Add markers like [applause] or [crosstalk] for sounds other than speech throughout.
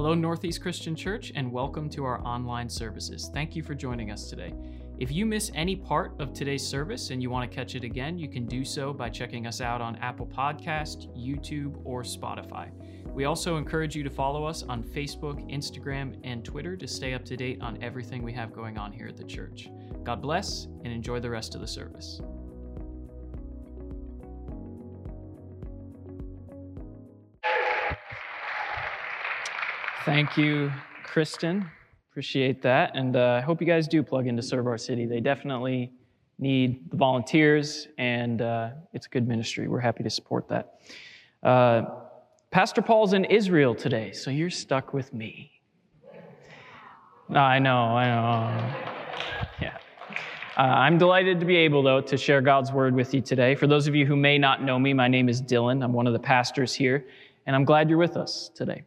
Hello, Northeast Christian Church, and welcome to our online services. Thank you for joining us today. If you miss any part of today's service and you want to catch it again, you can do so by checking us out on Apple Podcast, YouTube, or Spotify. We also encourage you to follow us on Facebook, Instagram, and Twitter to stay up to date on everything we have going on here at the church. God bless and enjoy the rest of the service. Thank you, Kristen. Appreciate that. And uh, I hope you guys do plug in to Serve Our City. They definitely need the volunteers, and uh, it's a good ministry. We're happy to support that. Uh, Pastor Paul's in Israel today, so you're stuck with me. I know, I know. Yeah. Uh, I'm delighted to be able, though, to share God's word with you today. For those of you who may not know me, my name is Dylan. I'm one of the pastors here, and I'm glad you're with us today.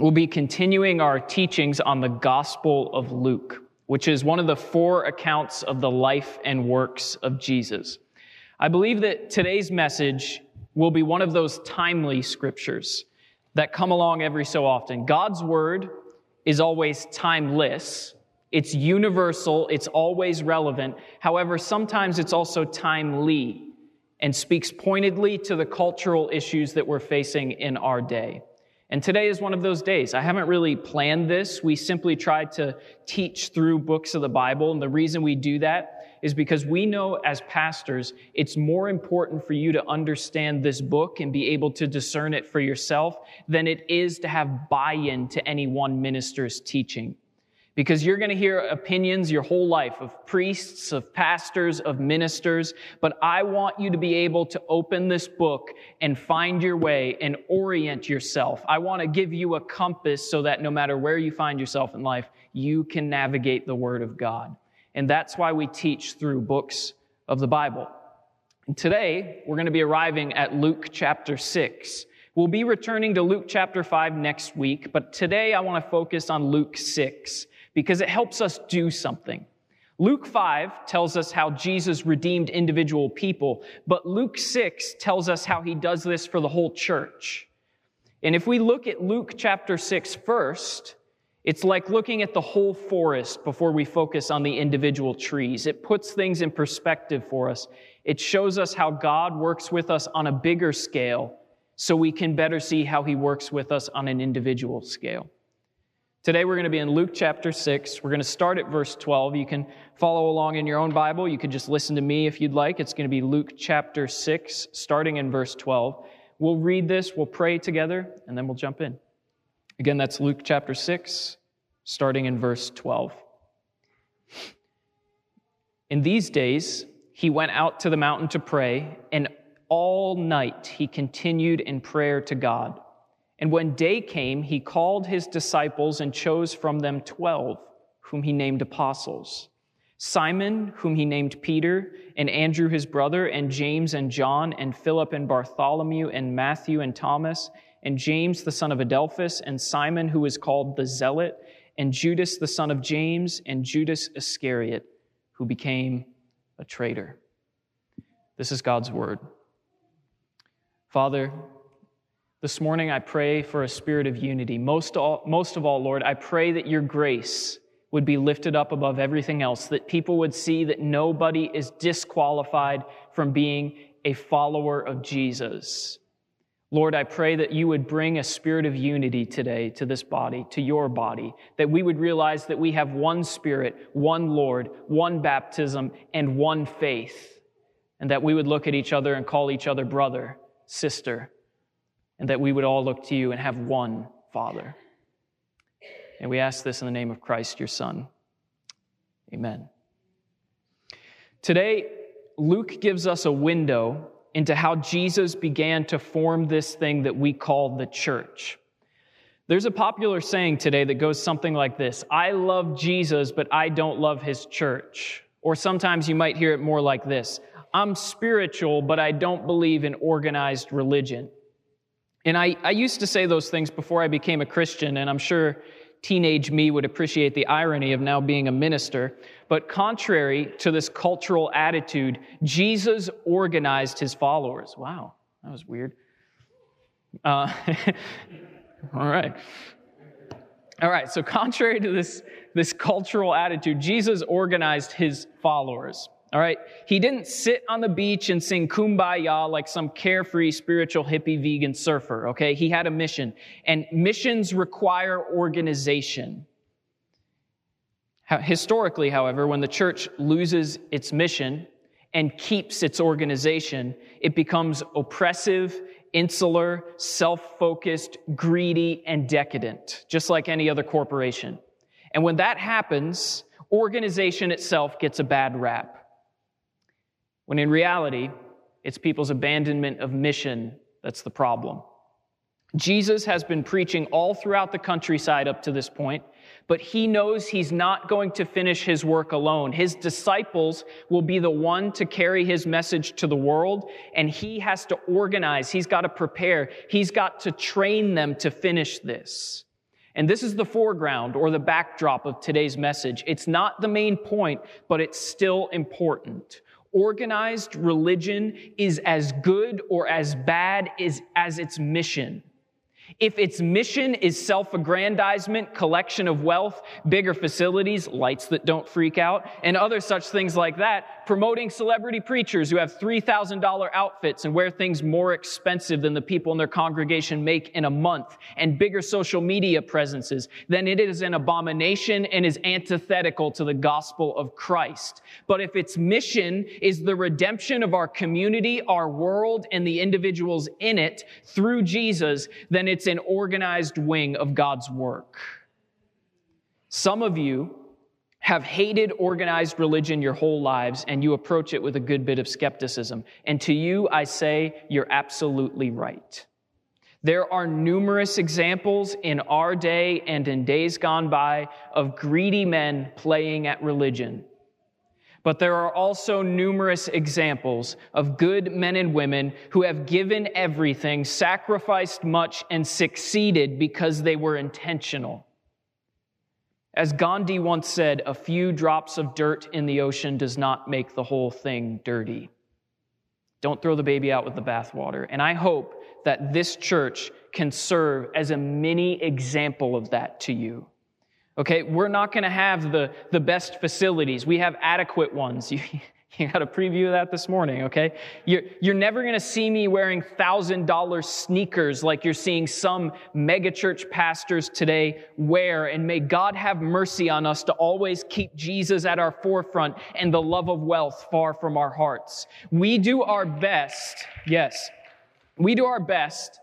We'll be continuing our teachings on the Gospel of Luke, which is one of the four accounts of the life and works of Jesus. I believe that today's message will be one of those timely scriptures that come along every so often. God's word is always timeless. It's universal. It's always relevant. However, sometimes it's also timely and speaks pointedly to the cultural issues that we're facing in our day. And today is one of those days. I haven't really planned this. We simply tried to teach through books of the Bible. And the reason we do that is because we know as pastors, it's more important for you to understand this book and be able to discern it for yourself than it is to have buy in to any one minister's teaching because you're going to hear opinions your whole life of priests, of pastors, of ministers. But I want you to be able to open this book and find your way and orient yourself. I want to give you a compass so that no matter where you find yourself in life, you can navigate the Word of God. And that's why we teach through books of the Bible. And today, we're going to be arriving at Luke chapter 6. We'll be returning to Luke chapter 5 next week, but today I want to focus on Luke 6 because it helps us do something. Luke 5 tells us how Jesus redeemed individual people, but Luke 6 tells us how he does this for the whole church. And if we look at Luke chapter 6 first, it's like looking at the whole forest before we focus on the individual trees. It puts things in perspective for us. It shows us how God works with us on a bigger scale so we can better see how he works with us on an individual scale. Today we're going to be in Luke chapter 6. We're going to start at verse 12. You can follow along in your own Bible. You could just listen to me if you'd like. It's going to be Luke chapter 6, starting in verse 12. We'll read this, we'll pray together, and then we'll jump in. Again, that's Luke chapter 6, starting in verse 12. In these days, he went out to the mountain to pray, and all night he continued in prayer to God. And when day came, he called his disciples and chose from them twelve, whom he named apostles. Simon, whom he named Peter, and Andrew his brother, and James and John, and Philip and Bartholomew, and Matthew and Thomas, and James the son of Alphaeus, and Simon, who is called the Zealot, and Judas the son of James, and Judas Iscariot, who became a traitor. This is God's word. Father, this morning, I pray for a spirit of unity. Most, all, most of all, Lord, I pray that your grace would be lifted up above everything else, that people would see that nobody is disqualified from being a follower of Jesus. Lord, I pray that you would bring a spirit of unity today to this body, to your body, that we would realize that we have one spirit, one Lord, one baptism, and one faith, and that we would look at each other and call each other brother, sister, and that we would all look to you and have one Father. And we ask this in the name of Christ, your Son. Amen. Today, Luke gives us a window into how Jesus began to form this thing that we call the church. There's a popular saying today that goes something like this I love Jesus, but I don't love his church. Or sometimes you might hear it more like this I'm spiritual, but I don't believe in organized religion. And I, I used to say those things before I became a Christian, and I'm sure teenage me would appreciate the irony of now being a minister. But contrary to this cultural attitude, Jesus organized his followers. Wow, that was weird. Uh, [laughs] all right. All right, so contrary to this, this cultural attitude, Jesus organized his followers. All right, he didn't sit on the beach and sing kumbaya like some carefree spiritual hippie vegan surfer. Okay, he had a mission, and missions require organization. Historically, however, when the church loses its mission and keeps its organization, it becomes oppressive, insular, self focused, greedy, and decadent, just like any other corporation. And when that happens, organization itself gets a bad rap. When in reality, it's people's abandonment of mission that's the problem. Jesus has been preaching all throughout the countryside up to this point, but he knows he's not going to finish his work alone. His disciples will be the one to carry his message to the world, and he has to organize, he's got to prepare, he's got to train them to finish this. And this is the foreground or the backdrop of today's message. It's not the main point, but it's still important. Organized religion is as good or as bad as, as its mission. If its mission is self aggrandizement, collection of wealth, bigger facilities, lights that don't freak out, and other such things like that, promoting celebrity preachers who have $3,000 outfits and wear things more expensive than the people in their congregation make in a month, and bigger social media presences, then it is an abomination and is antithetical to the gospel of Christ. But if its mission is the redemption of our community, our world, and the individuals in it through Jesus, then it's an organized wing of God's work. Some of you have hated organized religion your whole lives and you approach it with a good bit of skepticism. And to you, I say, you're absolutely right. There are numerous examples in our day and in days gone by of greedy men playing at religion. But there are also numerous examples of good men and women who have given everything, sacrificed much, and succeeded because they were intentional. As Gandhi once said, a few drops of dirt in the ocean does not make the whole thing dirty. Don't throw the baby out with the bathwater. And I hope that this church can serve as a mini example of that to you. Okay, we're not going to have the, the best facilities. We have adequate ones. [laughs] [laughs] You, got a preview of that this morning, okay? You're, you're never to see me wearing $1,000 sneakers like you're seeing some megachurch pastors today wear. And may God have mercy on us to always keep Jesus at our forefront and the love of wealth far from our hearts. We do our best, yes, we do our best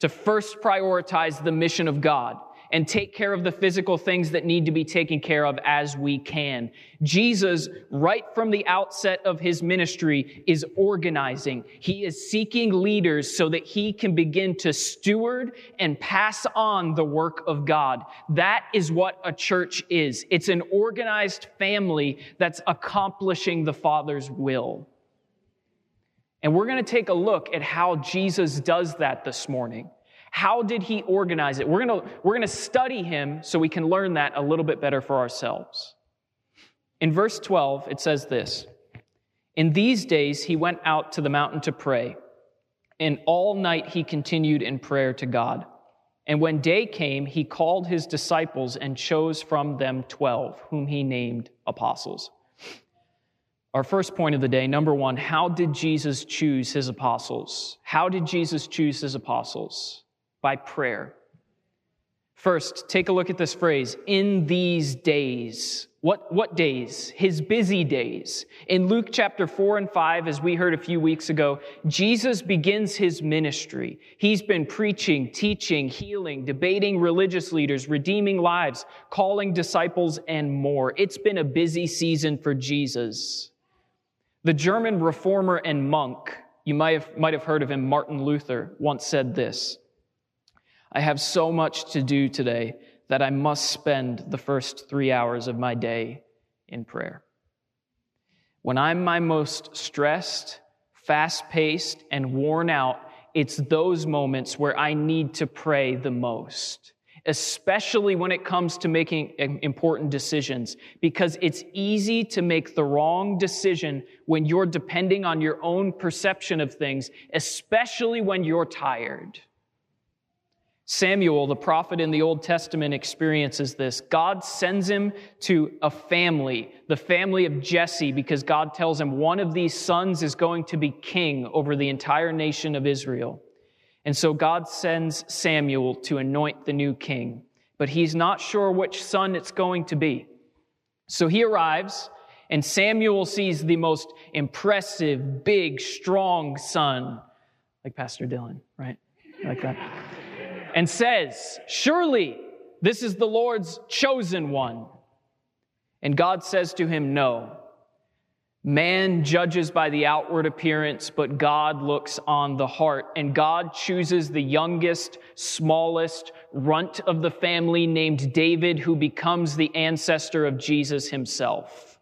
to first prioritize the mission of God and take care of the physical things that need to be taken care of as we can. Jesus, right from the outset of his ministry, is organizing. He is seeking leaders so that he can begin to steward and pass on the work of God. That is what a church is. It's an organized family that's accomplishing the Father's will. And we're going to take a look at how Jesus does that this morning. How did he organize it? We're going to, we're going to study him so we can learn that a little bit better for ourselves. In verse 12, it says this In these days, he went out to the mountain to pray, and all night he continued in prayer to God. And when day came, he called his disciples and chose from them 12, whom he named apostles. Our first point of the day, number one, how did Jesus choose his apostles? How did Jesus choose his apostles? By prayer. First, take a look at this phrase, in these days. What, what days? His busy days. In Luke chapter 4 and 5, as we heard a few weeks ago, Jesus begins his ministry. He's been preaching, teaching, healing, debating religious leaders, redeeming lives, calling disciples, and more. It's been a busy season for Jesus. The German reformer and monk, you might have, might have heard of him, Martin Luther, once said this. I have so much to do today that I must spend the first three hours of my day in prayer. When I'm my most stressed, fast paced, and worn out, it's those moments where I need to pray the most, especially when it comes to making important decisions, because it's easy to make the wrong decision when you're depending on your own perception of things, especially when you're tired. Samuel, the prophet in the Old Testament, experiences this. God sends him to a family, the family of Jesse, because God tells him one of these sons is going to be king over the entire nation of Israel. And so God sends Samuel to anoint the new king, but he's not sure which son it's going to be. So he arrives, and Samuel sees the most impressive, big, strong son, like Pastor Dylan, right? Like that and says, Surely this is the Lord's chosen one. And God says to him, No. Man judges by the outward appearance, but God looks on the heart. And God chooses the youngest, smallest runt of the family named David, who becomes the ancestor of Jesus himself.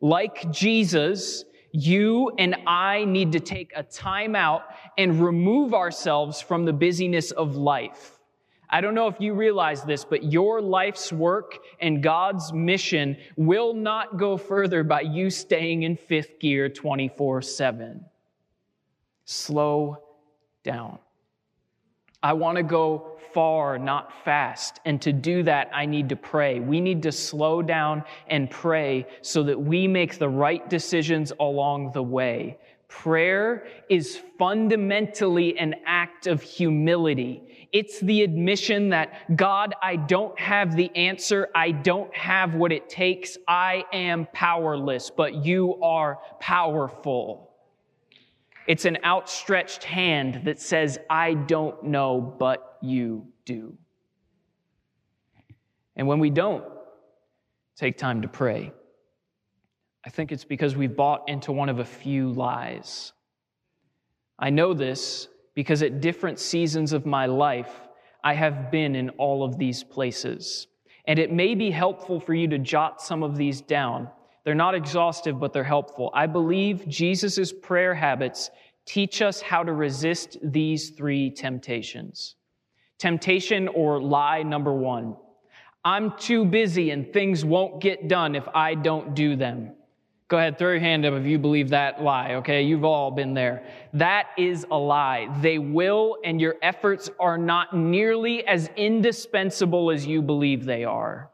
Like Jesus, you and I need to take a time out and remove ourselves from the busyness of life I don't know if you realize this, but your life's work and God's mission will not go further by you staying in fifth gear 24 7. Slow down. I want to go far, not fast. And to do that, I need to pray. We need to slow down and pray so that we make the right decisions along the way. Prayer is fundamentally an act of humility. It's the admission that God, I don't have the answer. I don't have what it takes. I am powerless, but you are powerful. It's an outstretched hand that says, I don't know, but you do. And when we don't take time to pray, I think it's because we've bought into one of a few lies. I know this because at different seasons of my life, I have been in all of these places. And it may be helpful for you to jot some of these down. They're not exhaustive, but they're helpful. I believe Jesus' prayer habits teach us how to resist these three temptations. Temptation or lie number one I'm too busy and things won't get done if I don't do them. Go ahead, throw your hand up if you believe that lie, okay? You've all been there. That is a lie. They will, and your efforts are not nearly as indispensable as you believe they are.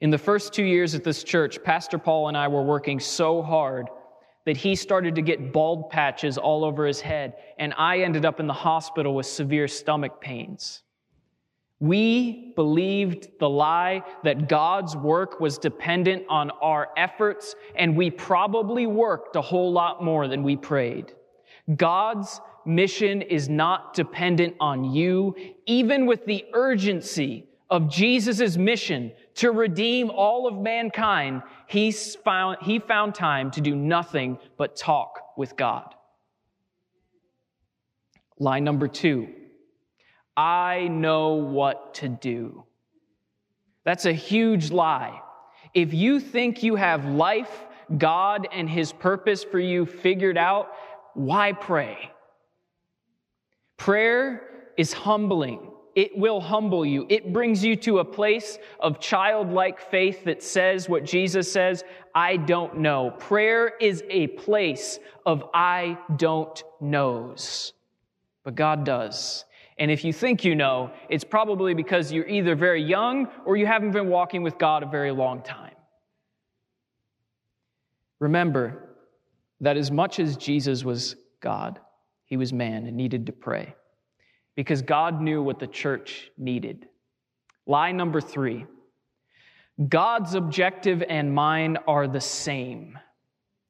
In the first two years at this church, Pastor Paul and I were working so hard that he started to get bald patches all over his head, and I ended up in the hospital with severe stomach pains. We believed the lie that God's work was dependent on our efforts, and we probably worked a whole lot more than we prayed. God's mission is not dependent on you, even with the urgency of Jesus' mission to redeem all of mankind. He's found, he found time to do nothing but talk with God. Lie number two I know what to do. That's a huge lie. If you think you have life, God, and His purpose for you figured out, why pray? Prayer is humbling. It will humble you. It brings you to a place of childlike faith that says what Jesus says, I don't know. Prayer is a place of I don't knows. But God does. And if you think you know, it's probably because you're either very young or you haven't been walking with God a very long time. Remember that as much as Jesus was God, he was man and needed to pray because God knew what the church needed. Lie number three God's objective and mine are the same.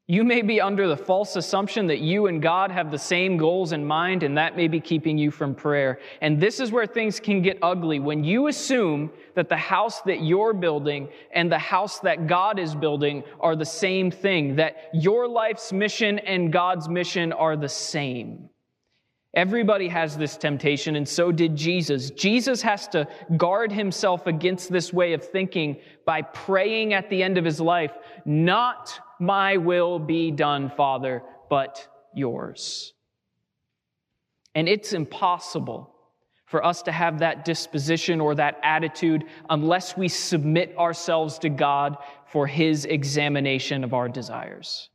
You may be under the false assumption that you and God have the same goals in mind, and that may be keeping you from prayer. And this is where things can get ugly. When you assume that the house that you're building and the house that God is building are the same thing, that your life's mission and God's mission are the same. Everybody has this temptation, and so did Jesus. Jesus has to guard himself against this way of thinking by praying at the end of his life, not my will be done, Father, but yours. And it's impossible for us to have that disposition or that attitude unless we submit ourselves to God for His examination of our desires.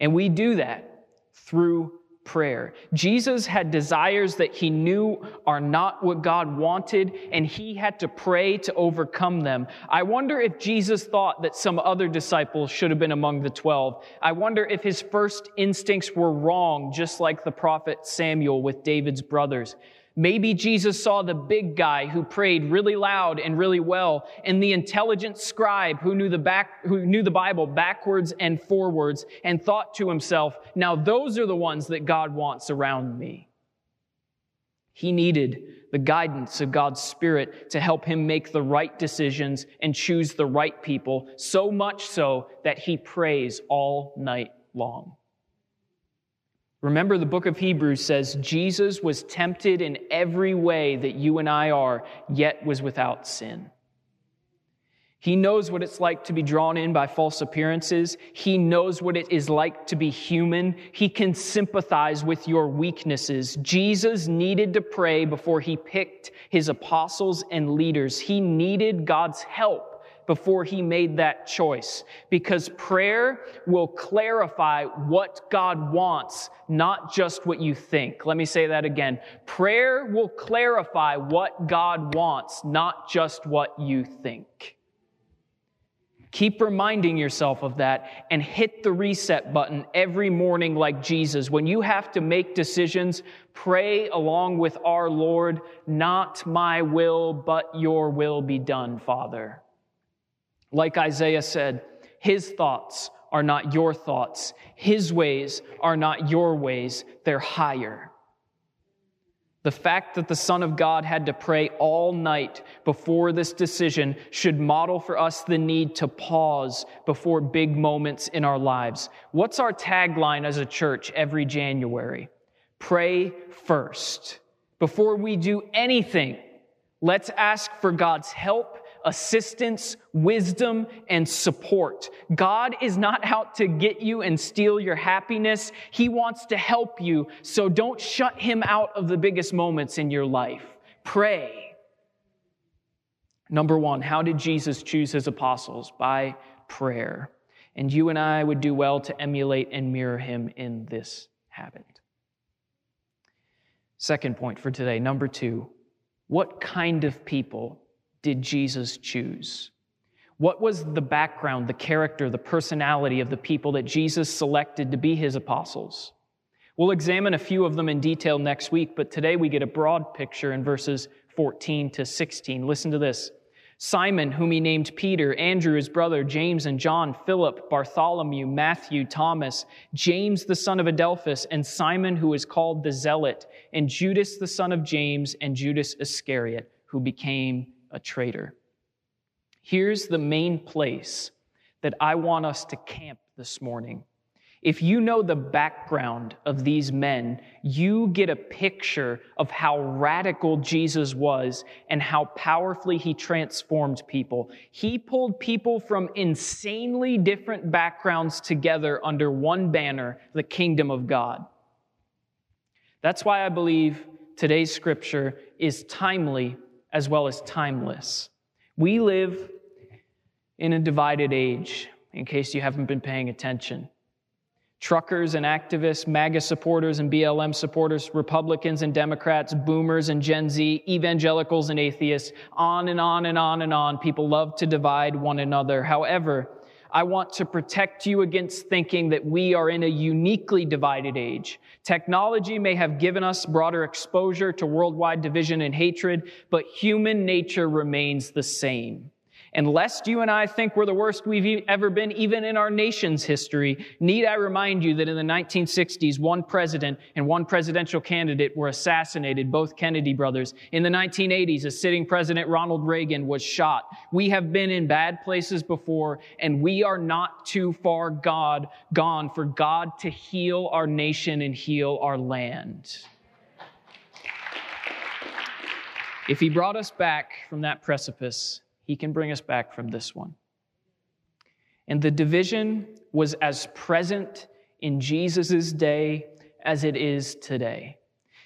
And we do that through prayer. Jesus had desires that he knew are not what God wanted, and he had to pray to overcome them. I wonder if Jesus thought that some other disciples should have been among the 12. I wonder if his first instincts were wrong, just like the prophet Samuel with David's brothers. Maybe Jesus saw the big guy who prayed really loud and really well, and the intelligent scribe who knew the back, who knew the Bible backwards and forwards, and thought to himself, now those are the ones that God wants around me. He needed the guidance of God's Spirit to help him make the right decisions and choose the right people, so much so that he prays all night long. Remember, the book of Hebrews says Jesus was tempted in every way that you and I are, yet was without sin. He knows what it's like to be drawn in by false appearances. He knows what it is like to be human. He can sympathize with your weaknesses. Jesus needed to pray before he picked his apostles and leaders. He needed God's help before he made that choice because prayer will clarify what God wants, not just what you think. Let me say that again. Prayer will clarify what God wants, not just what you think. Keep reminding yourself of that and hit the reset button every morning like Jesus. When you have to make decisions, pray along with our Lord, not my will, but your will be done, Father. Like Isaiah said, his thoughts are not your thoughts. His ways are not your ways. They're higher. The fact that the Son of God had to pray all night before this decision should model for us the need to pause before big moments in our lives. What's our tagline as a church every January? Pray first. Before we do anything, let's ask for God's help assistance, wisdom, and support. God is not out to get you and steal your happiness. He wants to help you. So don't shut him out of the biggest moments in your life. Pray. Number one, how did Jesus choose his apostles? By prayer. And you and I would do well to emulate and mirror him in this habit. Second point for today, number two, what kind of people did Jesus choose? What was the background, the character, the personality of the people that Jesus selected to be his apostles? We'll examine a few of them in detail next week, but today we get a broad picture in verses 14 to 16. Listen to this. Simon, whom he named Peter, Andrew, his brother, James and John, Philip, Bartholomew, Matthew, Thomas, James, the son of Alphaeus, and Simon, who is called the Zealot, and Judas, the son of James, and Judas Iscariot, who became a traitor. Here's the main place that I want us to camp this morning. If you know the background of these men, you get a picture of how radical Jesus was and how powerfully he transformed people. He pulled people from insanely different backgrounds together under one banner, the kingdom of God. That's why I believe today's scripture is timely as well as timeless. We live in a divided age, in case you haven't been paying attention. Truckers and activists, MAGA supporters and BLM supporters, Republicans and Democrats, boomers and Gen Z, evangelicals and atheists, on and on and on and on. People love to divide one another. However, I want to protect you against thinking that we are in a uniquely divided age. Technology may have given us broader exposure to worldwide division and hatred, but human nature remains the same. And lest you and I think we're the worst we've ever been, even in our nation's history, need I remind you that in the 1960s, one president and one presidential candidate were assassinated, both Kennedy brothers. In the 1980s, a sitting president, Ronald Reagan, was shot. We have been in bad places before, and we are not too far God gone for God to heal our nation and heal our land. If he brought us back from that precipice, he can bring us back from this one. And the division was as present in Jesus' day as it is today.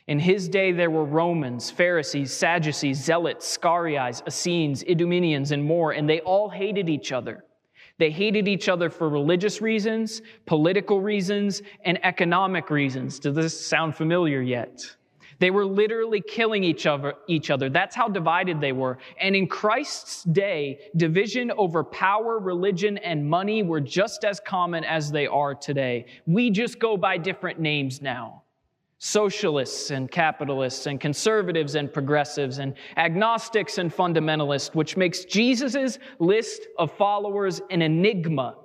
In his day, there were Romans, Pharisees, Sadducees, Zealots, Scarites, Essenes, Idumeans, and more, and they all hated each other. They hated each other for religious reasons, political reasons, and economic reasons. Does this sound familiar yet? They were literally killing each other, each other. That's how divided they were. And in Christ's day, division over power, religion, and money were just as common as they are today. We just go by different names now socialists and capitalists and conservatives and progressives and agnostics and fundamentalists, which makes Jesus' list of followers an enigma.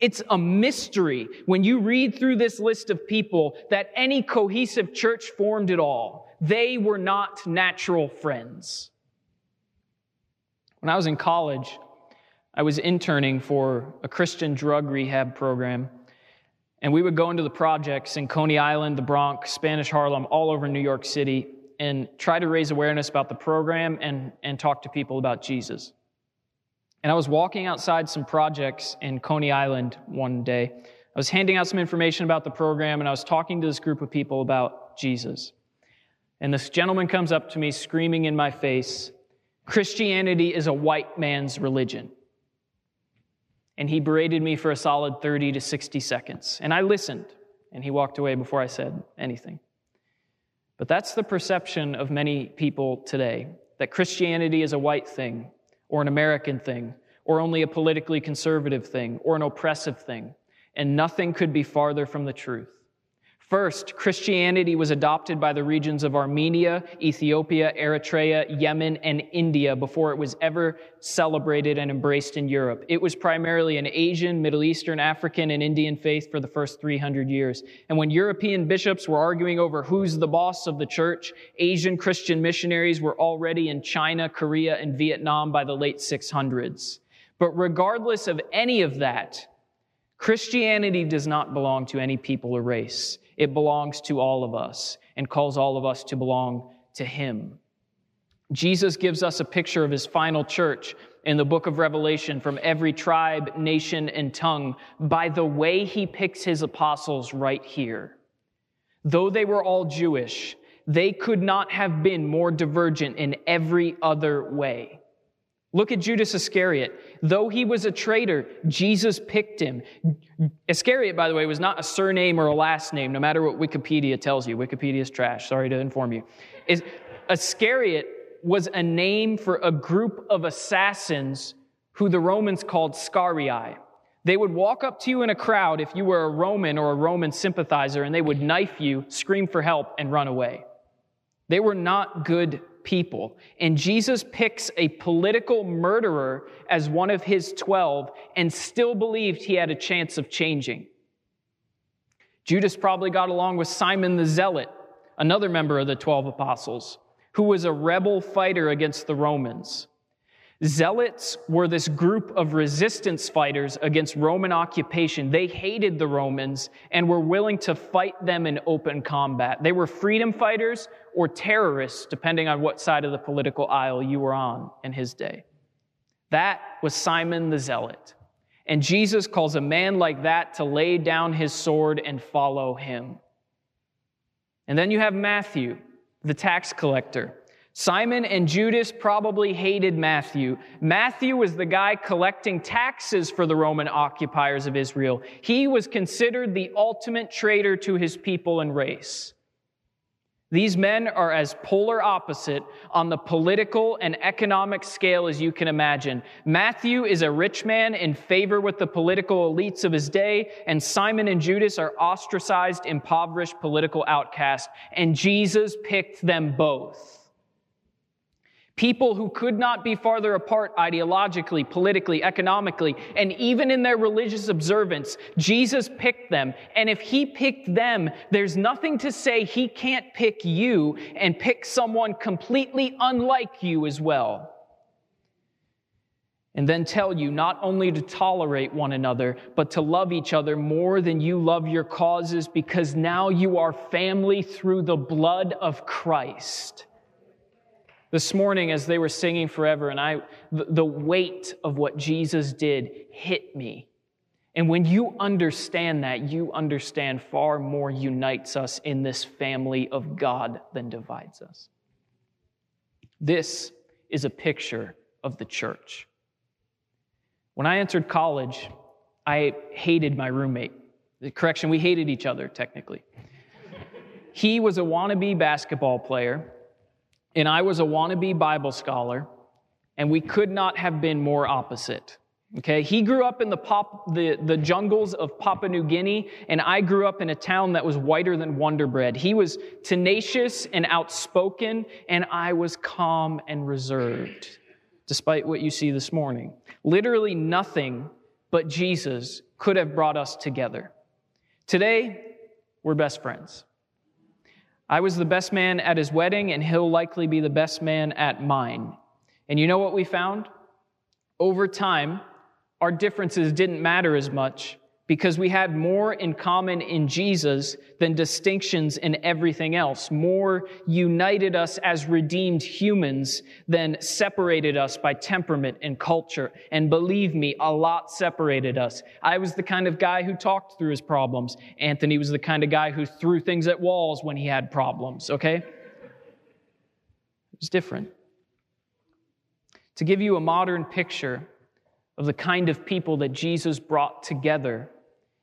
It's a mystery when you read through this list of people that any cohesive church formed at all. They were not natural friends. When I was in college, I was interning for a Christian drug rehab program and we would go into the projects in Coney Island, the Bronx, Spanish Harlem, all over New York City, and try to raise awareness about the program and, and talk to people about Jesus. And I was walking outside some projects in Coney Island one day. I was handing out some information about the program, and I was talking to this group of people about Jesus. And this gentleman comes up to me, screaming in my face Christianity is a white man's religion and he berated me for a solid 30 to 60 seconds. And I listened, and he walked away before I said anything. But that's the perception of many people today that Christianity is a white thing, or an American thing, or only a politically conservative thing, or an oppressive thing. And nothing could be farther from the truth. First, Christianity was adopted by the regions of Armenia, Ethiopia, Eritrea, Yemen, and India before it was ever celebrated and embraced in Europe. It was primarily an Asian, Middle Eastern, African, and Indian faith for the first 300 years. And when European bishops were arguing over who's the boss of the church, Asian Christian missionaries were already in China, Korea, and Vietnam by the late 600s. But regardless of any of that, Christianity does not belong to any people or race. It belongs to all of us and calls all of us to belong to Him. Jesus gives us a picture of His final church in the book of Revelation from every tribe, nation, and tongue by the way He picks His apostles right here. Though they were all Jewish, they could not have been more divergent in every other way. Look at Judas Iscariot. Though he was a traitor, Jesus picked him. Iscariot, by the way, was not a surname or a last name, no matter what Wikipedia tells you. Wikipedia is trash. Sorry to inform you. Is Iscariot was a name for a group of assassins who the Romans called Sicarii. They would walk up to you in a crowd if you were a Roman or a Roman sympathizer, and they would knife you, scream for help, and run away. They were not good people. And Jesus picks a political murderer as one of his 12 and still believed he had a chance of changing. Judas probably got along with Simon the Zealot, another member of the 12 apostles, who was a rebel fighter against the Romans. Zealots were this group of resistance fighters against Roman occupation. They hated the Romans and were willing to fight them in open combat. They were freedom fighters or terrorists, depending on what side of the political aisle you were on in his day. That was Simon the Zealot. And Jesus calls a man like that to lay down his sword and follow him. And then you have Matthew, the tax collector. Simon and Judas probably hated Matthew. Matthew was the guy collecting taxes for the Roman occupiers of Israel. He was considered the ultimate traitor to his people and race. These men are as polar opposite on the political and economic scale as you can imagine. Matthew is a rich man in favor with the political elites of his day, and Simon and Judas are ostracized, impoverished political outcasts, and Jesus picked them both. People who could not be farther apart ideologically, politically, economically, and even in their religious observance. Jesus picked them. And if he picked them, there's nothing to say he can't pick you and pick someone completely unlike you as well. And then tell you not only to tolerate one another, but to love each other more than you love your causes because now you are family through the blood of Christ this morning as they were singing forever and i the weight of what jesus did hit me and when you understand that you understand far more unites us in this family of god than divides us this is a picture of the church When I entered college, I hated my roommate. Correction, we hated each other, technically. He was a wannabe basketball player, and I was a wannabe Bible scholar, and we could not have been more opposite. Okay, he grew up in the, pop, the, the jungles of Papua New Guinea, and I grew up in a town that was whiter than Wonder Bread. He was tenacious and outspoken, and I was calm and reserved, despite what you see this morning. Literally nothing but Jesus could have brought us together. Today, we're best friends. I was the best man at his wedding, and he'll likely be the best man at mine. And you know what we found? Over time, our differences didn't matter as much because we had more in common in Jesus than distinctions in everything else. More united us as redeemed humans than separated us by temperament and culture. And believe me, a lot separated us. I was the kind of guy who talked through his problems. Anthony was the kind of guy who threw things at walls when he had problems, okay? It was different. To give you a modern picture, of the kind of people that Jesus brought together.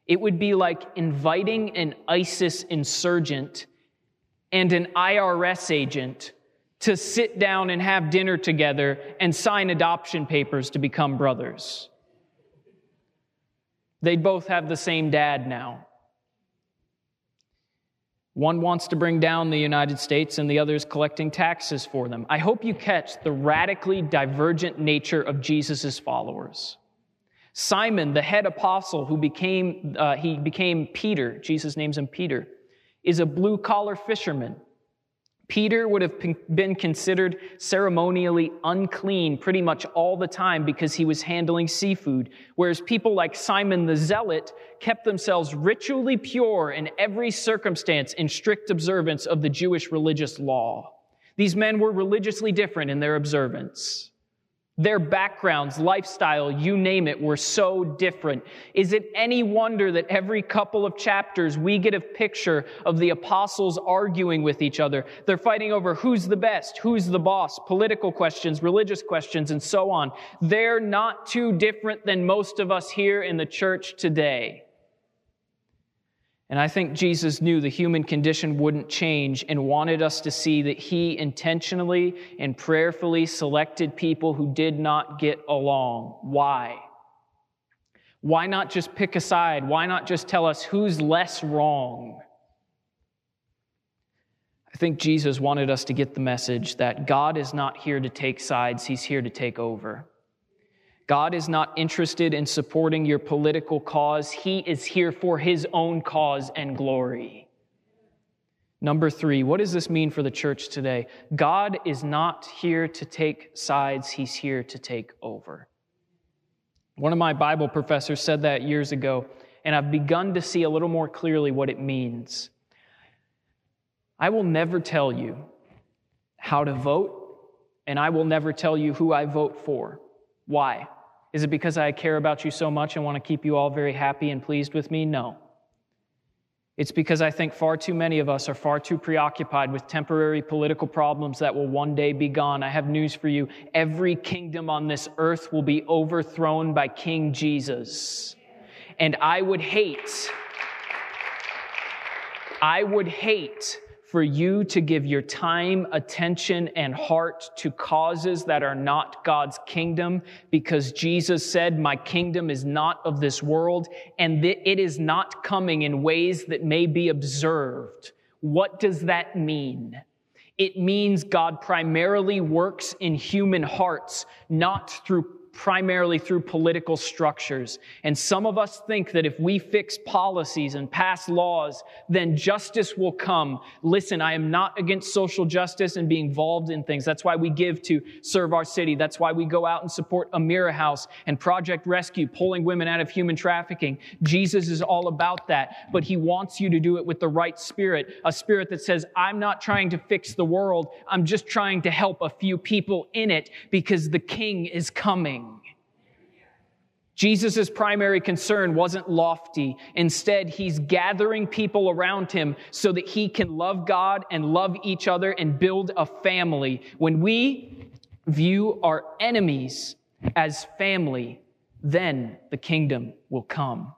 It would be like inviting an ISIS insurgent and an IRS agent to sit down and have dinner together and sign adoption papers to become brothers. They'd both have the same dad now. One wants to bring down the United States and the other is collecting taxes for them. I hope you catch the radically divergent nature of Jesus' followers. Simon, the head apostle who became, uh, he became Peter, Jesus names him Peter, is a blue collar fisherman. Peter would have been considered ceremonially unclean pretty much all the time because he was handling seafood, whereas people like Simon the Zealot kept themselves ritually pure in every circumstance in strict observance of the Jewish religious law. These men were religiously different in their observance. Their backgrounds, lifestyle, you name it, were so different. Is it any wonder that every couple of chapters we get a picture of the apostles arguing with each other? They're fighting over who's the best, who's the boss, political questions, religious questions, and so on. They're not too different than most of us here in the church today. And I think Jesus knew the human condition wouldn't change and wanted us to see that he intentionally and prayerfully selected people who did not get along. Why? Why not just pick a side? Why not just tell us who's less wrong? I think Jesus wanted us to get the message that God is not here to take sides, he's here to take over. God is not interested in supporting your political cause. He is here for his own cause and glory. Number three, what does this mean for the church today? God is not here to take sides, he's here to take over. One of my Bible professors said that years ago, and I've begun to see a little more clearly what it means. I will never tell you how to vote, and I will never tell you who I vote for. Why? Is it because I care about you so much and want to keep you all very happy and pleased with me? No. It's because I think far too many of us are far too preoccupied with temporary political problems that will one day be gone. I have news for you. Every kingdom on this earth will be overthrown by King Jesus. And I would hate, I would hate for you to give your time, attention, and heart to causes that are not God's kingdom because Jesus said, My kingdom is not of this world and it is not coming in ways that may be observed. What does that mean? It means God primarily works in human hearts, not through primarily through political structures. And some of us think that if we fix policies and pass laws, then justice will come. Listen, I am not against social justice and being involved in things. That's why we give to serve our city. That's why we go out and support Amira House and Project Rescue, pulling women out of human trafficking. Jesus is all about that, but he wants you to do it with the right spirit, a spirit that says, I'm not trying to fix the world. I'm just trying to help a few people in it because the king is coming. Jesus' primary concern wasn't lofty. Instead, he's gathering people around him so that he can love God and love each other and build a family. When we view our enemies as family, then the kingdom will come.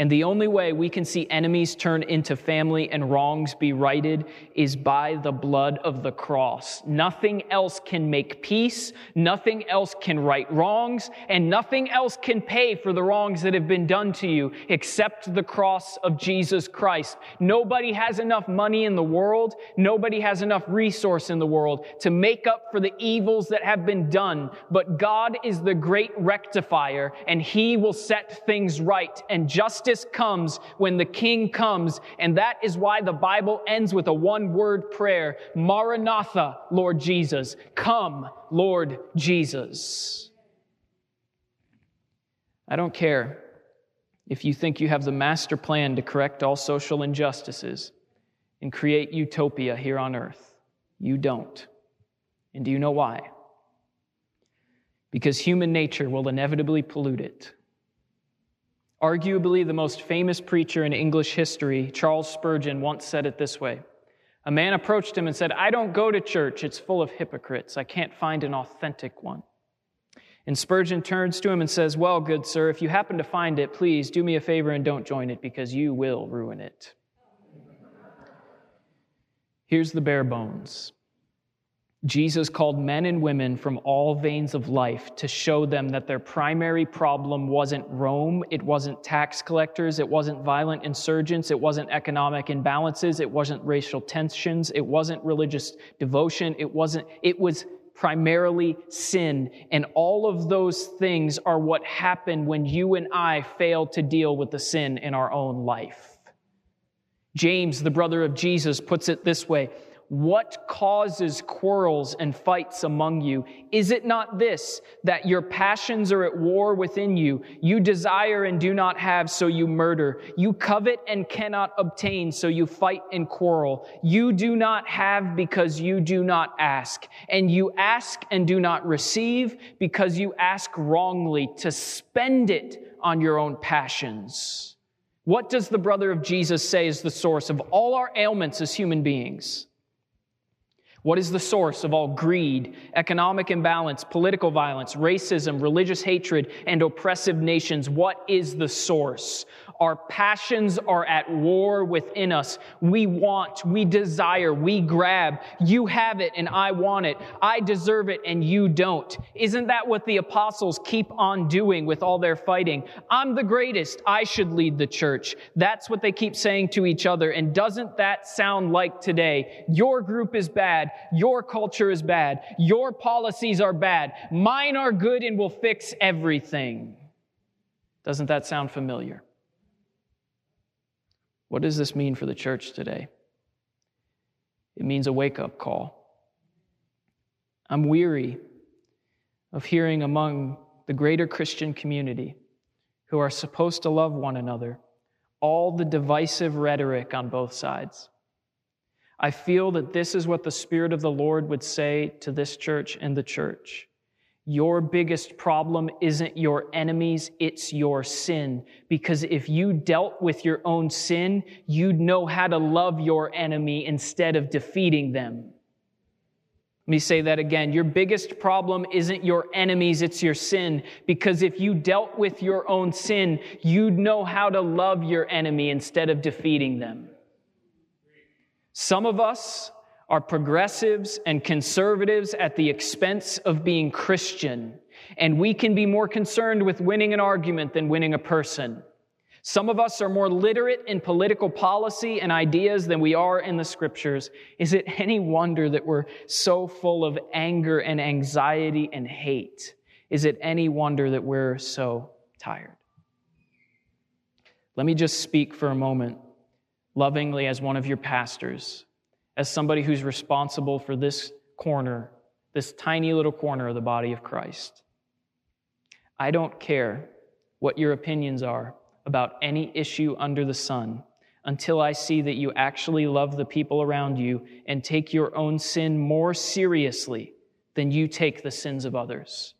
And the only way we can see enemies turn into family and wrongs be righted is by the blood of the cross. Nothing else can make peace, nothing else can right wrongs, and nothing else can pay for the wrongs that have been done to you except the cross of Jesus Christ. Nobody has enough money in the world, nobody has enough resource in the world to make up for the evils that have been done, but God is the great rectifier, and He will set things right and justice justice comes when the king comes. And that is why the Bible ends with a one word prayer Maranatha, Lord Jesus. Come, Lord Jesus. I don't care if you think you have the master plan to correct all social injustices and create utopia here on earth. You don't. And do you know why? Because human nature will inevitably pollute it. Arguably the most famous preacher in English history, Charles Spurgeon, once said it this way A man approached him and said, I don't go to church. It's full of hypocrites. I can't find an authentic one. And Spurgeon turns to him and says, Well, good sir, if you happen to find it, please do me a favor and don't join it because you will ruin it. Here's the bare bones Jesus called men and women from all veins of life to show them that their primary problem wasn't Rome, it wasn't tax collectors, it wasn't violent insurgents, it wasn't economic imbalances, it wasn't racial tensions, it wasn't religious devotion, it wasn't, it was primarily sin. And all of those things are what happen when you and I fail to deal with the sin in our own life. James, the brother of Jesus, puts it this way what causes quarrels and fights among you? Is it not this, that your passions are at war within you? You desire and do not have, so you murder. You covet and cannot obtain, so you fight and quarrel. You do not have because you do not ask. And you ask and do not receive because you ask wrongly to spend it on your own passions. What does the brother of Jesus say is the source of all our ailments as human beings? What is the source of all greed, economic imbalance, political violence, racism, religious hatred, and oppressive nations? What is the source? Our passions are at war within us. We want, we desire, we grab. You have it and I want it. I deserve it and you don't. Isn't that what the apostles keep on doing with all their fighting? I'm the greatest. I should lead the church. That's what they keep saying to each other. And doesn't that sound like today? Your group is bad. Your culture is bad. Your policies are bad. Mine are good and will fix everything. Doesn't that sound familiar? What does this mean for the church today? It means a wake up call. I'm weary of hearing among the greater Christian community who are supposed to love one another all the divisive rhetoric on both sides. I feel that this is what the Spirit of the Lord would say to this church and the church. Your biggest problem isn't your enemies, it's your sin. Because if you dealt with your own sin, you'd know how to love your enemy instead of defeating them. Let me say that again. Your biggest problem isn't your enemies, it's your sin. Because if you dealt with your own sin, you'd know how to love your enemy instead of defeating them. Some of us are progressives and conservatives at the expense of being Christian, and we can be more concerned with winning an argument than winning a person. Some of us are more literate in political policy and ideas than we are in the scriptures. Is it any wonder that we're so full of anger and anxiety and hate? Is it any wonder that we're so tired? Let me just speak for a moment lovingly as one of your pastors, as somebody who's responsible for this corner, this tiny little corner of the body of Christ. I don't care what your opinions are about any issue under the sun until I see that you actually love the people around you and take your own sin more seriously than you take the sins of others.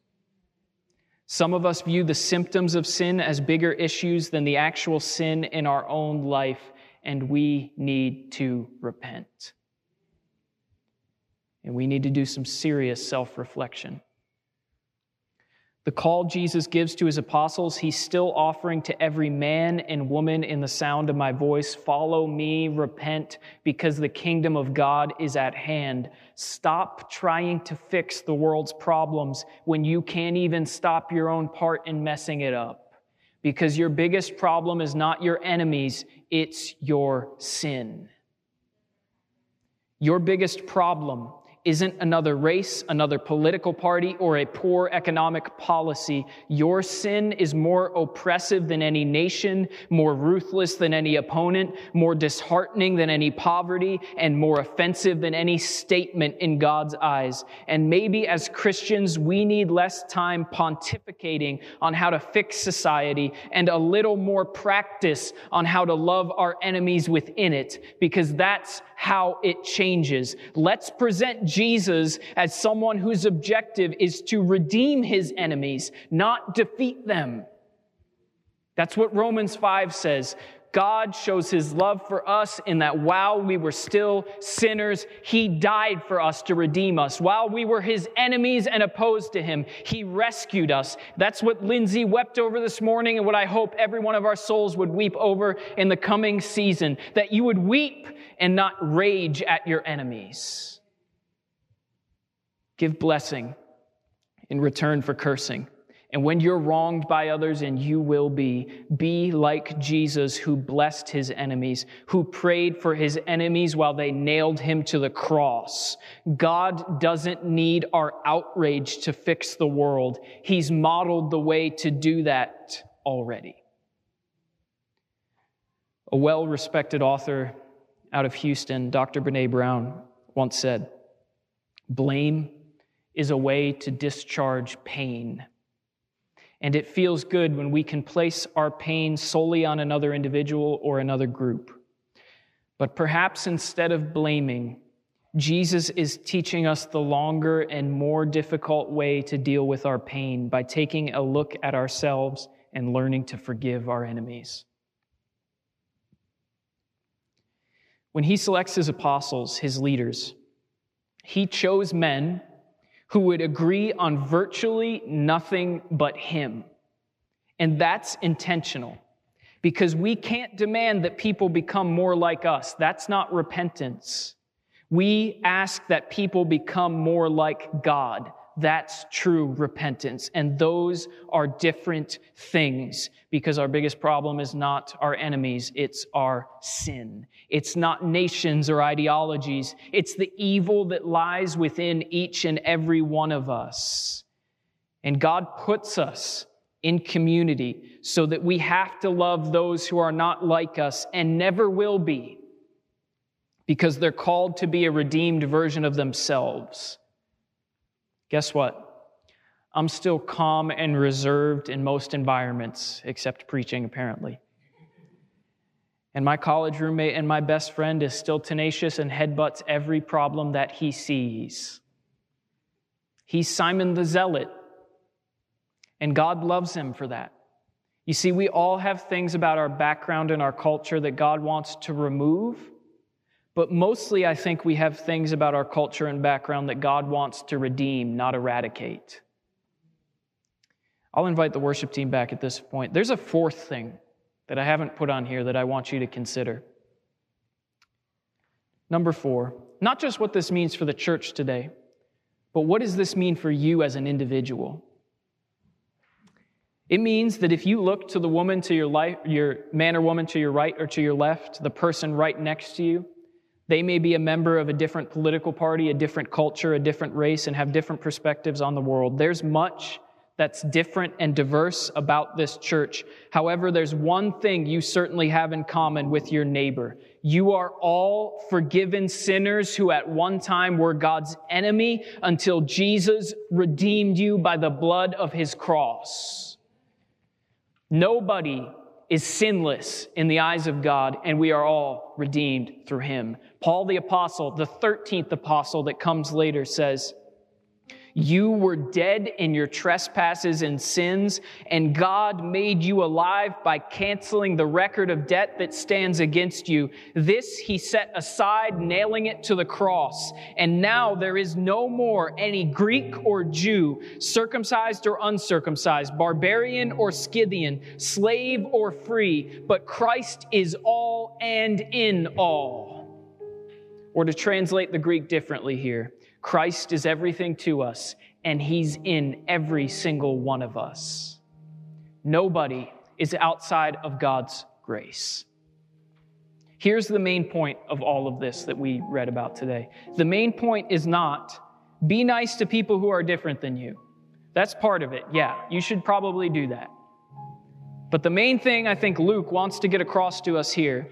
Some of us view the symptoms of sin as bigger issues than the actual sin in our own life, and we need to repent. And we need to do some serious self reflection. The call Jesus gives to his apostles, he's still offering to every man and woman in the sound of my voice follow me, repent, because the kingdom of God is at hand. Stop trying to fix the world's problems when you can't even stop your own part in messing it up. Because your biggest problem is not your enemies, it's your sin. Your biggest problem isn't another race, another political party, or a poor economic policy. Your sin is more oppressive than any nation, more ruthless than any opponent, more disheartening than any poverty, and more offensive than any statement in God's eyes. And maybe as Christians, we need less time pontificating on how to fix society and a little more practice on how to love our enemies within it, because that's how it changes. Let's present Jesus as someone whose objective is to redeem his enemies, not defeat them. That's what Romans 5 says. God shows his love for us in that while we were still sinners, he died for us to redeem us. While we were his enemies and opposed to him, he rescued us. That's what Lindsay wept over this morning and what I hope every one of our souls would weep over in the coming season. That you would weep and not rage at your enemies. Give blessing in return for cursing. And when you're wronged by others, and you will be, be like Jesus who blessed his enemies, who prayed for his enemies while they nailed him to the cross. God doesn't need our outrage to fix the world. He's modeled the way to do that already. A well respected author out of Houston, Dr. Brene Brown, once said, Blame is a way to discharge pain. And it feels good when we can place our pain solely on another individual or another group. But perhaps instead of blaming, Jesus is teaching us the longer and more difficult way to deal with our pain by taking a look at ourselves and learning to forgive our enemies. When he selects his apostles, his leaders, he chose men who would agree on virtually nothing but him. And that's intentional because we can't demand that people become more like us. That's not repentance. We ask that people become more like God. That's true repentance. And those are different things because our biggest problem is not our enemies, it's our sin. It's not nations or ideologies, it's the evil that lies within each and every one of us. And God puts us in community so that we have to love those who are not like us and never will be because they're called to be a redeemed version of themselves. Guess what? I'm still calm and reserved in most environments, except preaching, apparently. And my college roommate and my best friend is still tenacious and headbutts every problem that he sees. He's Simon the Zealot, and God loves him for that. You see, we all have things about our background and our culture that God wants to remove but mostly, I think we have things about our culture and background that God wants to redeem, not eradicate. I'll invite the worship team back at this point. There's a fourth thing that I haven't put on here that I want you to consider. Number four, not just what this means for the church today, but what does this mean for you as an individual? It means that if you look to the woman to your life, your man or woman to your right or to your left, the person right next to you, they may be a member of a different political party, a different culture, a different race, and have different perspectives on the world. There's much that's different and diverse about this church. However, there's one thing you certainly have in common with your neighbor. You are all forgiven sinners who at one time were God's enemy until Jesus redeemed you by the blood of his cross. Nobody is sinless in the eyes of God, and we are all redeemed through him. Paul the apostle, the 13th apostle that comes later, says, You were dead in your trespasses and sins, and God made you alive by canceling the record of debt that stands against you. This he set aside, nailing it to the cross. And now there is no more any Greek or Jew, circumcised or uncircumcised, barbarian or Scythian, slave or free, but Christ is all and in all. Or to translate the Greek differently here, Christ is everything to us, and He's in every single one of us. Nobody is outside of God's grace. Here's the main point of all of this that we read about today. The main point is not be nice to people who are different than you. That's part of it. Yeah, you should probably do that. But the main thing I think Luke wants to get across to us here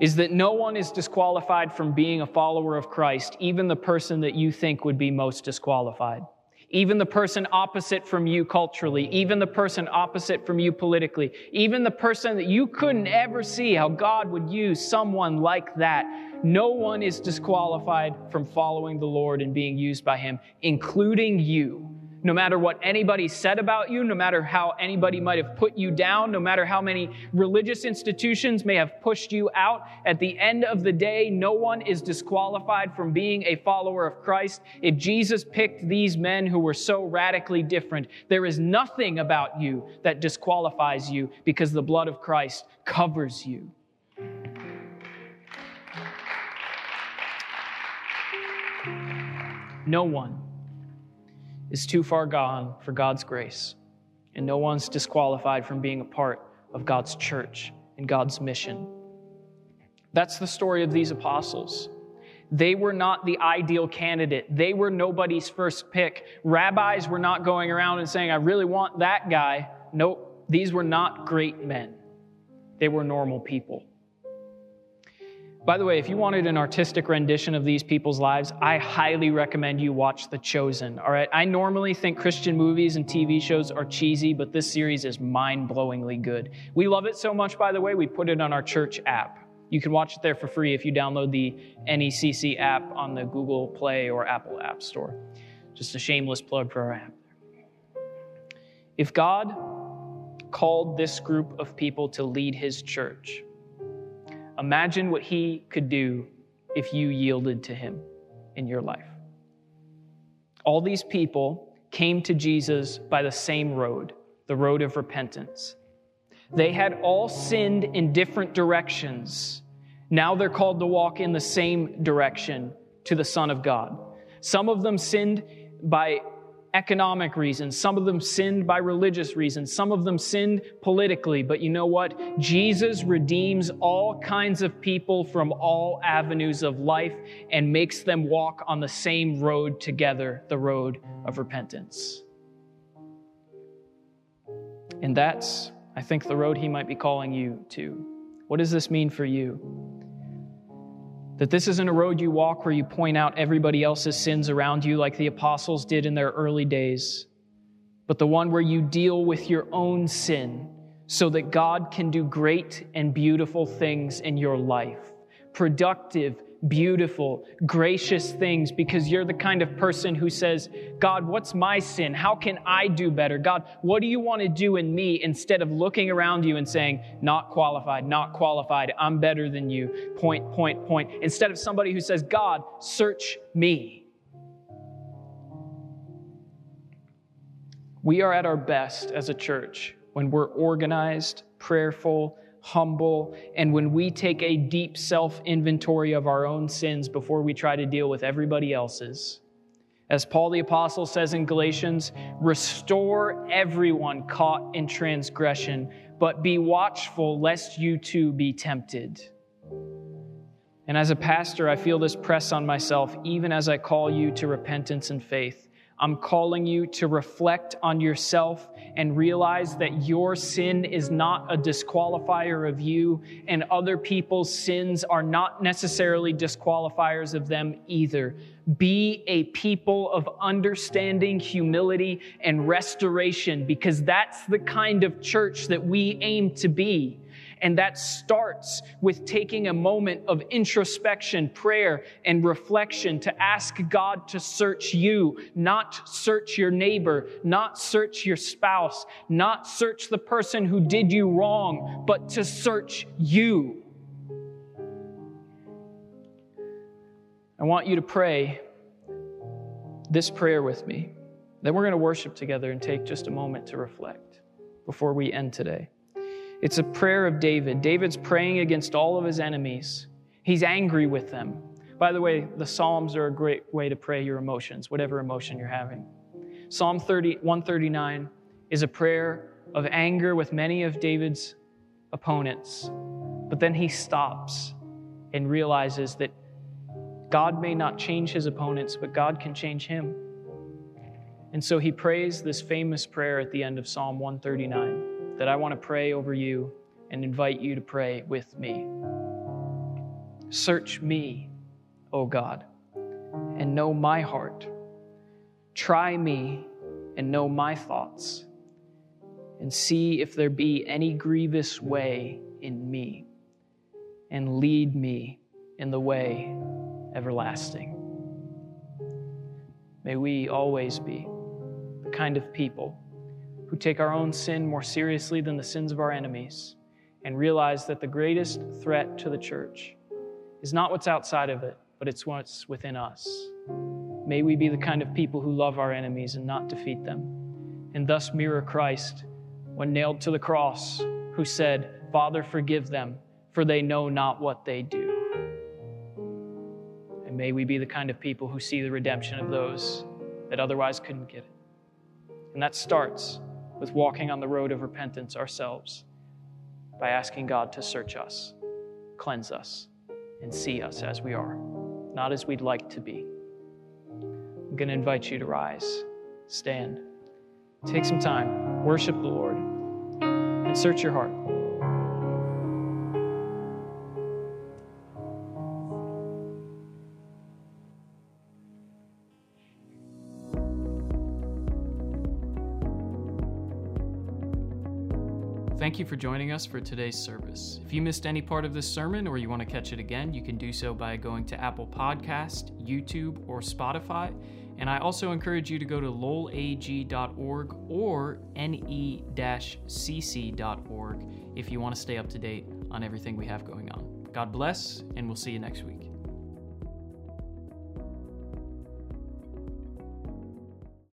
is that no one is disqualified from being a follower of Christ, even the person that you think would be most disqualified. Even the person opposite from you culturally, even the person opposite from you politically, even the person that you couldn't ever see how God would use someone like that. No one is disqualified from following the Lord and being used by Him, including you no matter what anybody said about you, no matter how anybody might have put you down, no matter how many religious institutions may have pushed you out, at the end of the day, no one is disqualified from being a follower of Christ. If Jesus picked these men who were so radically different, there is nothing about you that disqualifies you because the blood of Christ covers you. No one is too far gone for God's grace, and no one's disqualified from being a part of God's church and God's mission. That's the story of these apostles. They were not the ideal candidate. They were nobody's first pick. Rabbis were not going around and saying, I really want that guy. Nope, these were not great men. They were normal people. By the way, if you wanted an artistic rendition of these people's lives, I highly recommend you watch The Chosen. All right, I normally think Christian movies and TV shows are cheesy, but this series is mind blowingly good. We love it so much, by the way, we put it on our church app. You can watch it there for free if you download the NECC app on the Google Play or Apple App Store. Just a shameless plug for our app. If God called this group of people to lead his church, Imagine what he could do if you yielded to him in your life. All these people came to Jesus by the same road, the road of repentance. They had all sinned in different directions. Now they're called to walk in the same direction to the Son of God. Some of them sinned by economic reasons. Some of them sinned by religious reasons. Some of them sinned politically. But you know what? Jesus redeems all kinds of people from all avenues of life and makes them walk on the same road together, the road of repentance. And that's, I think, the road he might be calling you to. What does this mean for you? That this isn't a road you walk where you point out everybody else's sins around you like the apostles did in their early days, but the one where you deal with your own sin so that God can do great and beautiful things in your life. Productive, beautiful, gracious things because you're the kind of person who says, God, what's my sin? How can I do better? God, what do you want to do in me instead of looking around you and saying, not qualified, not qualified, I'm better than you, point, point, point. Instead of somebody who says, God, search me. We are at our best as a church when we're organized, prayerful, humble, and when we take a deep self inventory of our own sins before we try to deal with everybody else's. As Paul the Apostle says in Galatians, restore everyone caught in transgression, but be watchful lest you too be tempted. And as a pastor, I feel this press on myself, even as I call you to repentance and faith. I'm calling you to reflect on yourself and realize that your sin is not a disqualifier of you, and other people's sins are not necessarily disqualifiers of them either. Be a people of understanding, humility, and restoration because that's the kind of church that we aim to be. And that starts with taking a moment of introspection, prayer, and reflection to ask God to search you, not search your neighbor, not search your spouse, not search the person who did you wrong, but to search you. I want you to pray this prayer with me. Then we're going to worship together and take just a moment to reflect before we end today. It's a prayer of David. David's praying against all of his enemies. He's angry with them. By the way, the Psalms are a great way to pray your emotions, whatever emotion you're having. Psalm 30, 139 is a prayer of anger with many of David's opponents. But then he stops and realizes that God may not change his opponents, but God can change him. And so he prays this famous prayer at the end of Psalm 139 that I want to pray over you and invite you to pray with me. Search me, O God, and know my heart. Try me and know my thoughts, and see if there be any grievous way in me, and lead me in the way everlasting. May we always be the kind of people who take our own sin more seriously than the sins of our enemies and realize that the greatest threat to the church is not what's outside of it, but it's what's within us. May we be the kind of people who love our enemies and not defeat them, and thus mirror Christ when nailed to the cross, who said, Father, forgive them, for they know not what they do. And may we be the kind of people who see the redemption of those that otherwise couldn't get it. And that starts with walking on the road of repentance ourselves by asking God to search us, cleanse us, and see us as we are, not as we'd like to be. I'm going to invite you to rise, stand, take some time, worship the Lord, and search your heart. Thank you for joining us for today's service. If you missed any part of this sermon or you want to catch it again, you can do so by going to Apple Podcast, YouTube, or Spotify. And I also encourage you to go to lolag.org or ne-cc.org if you want to stay up to date on everything we have going on. God bless, and we'll see you next week.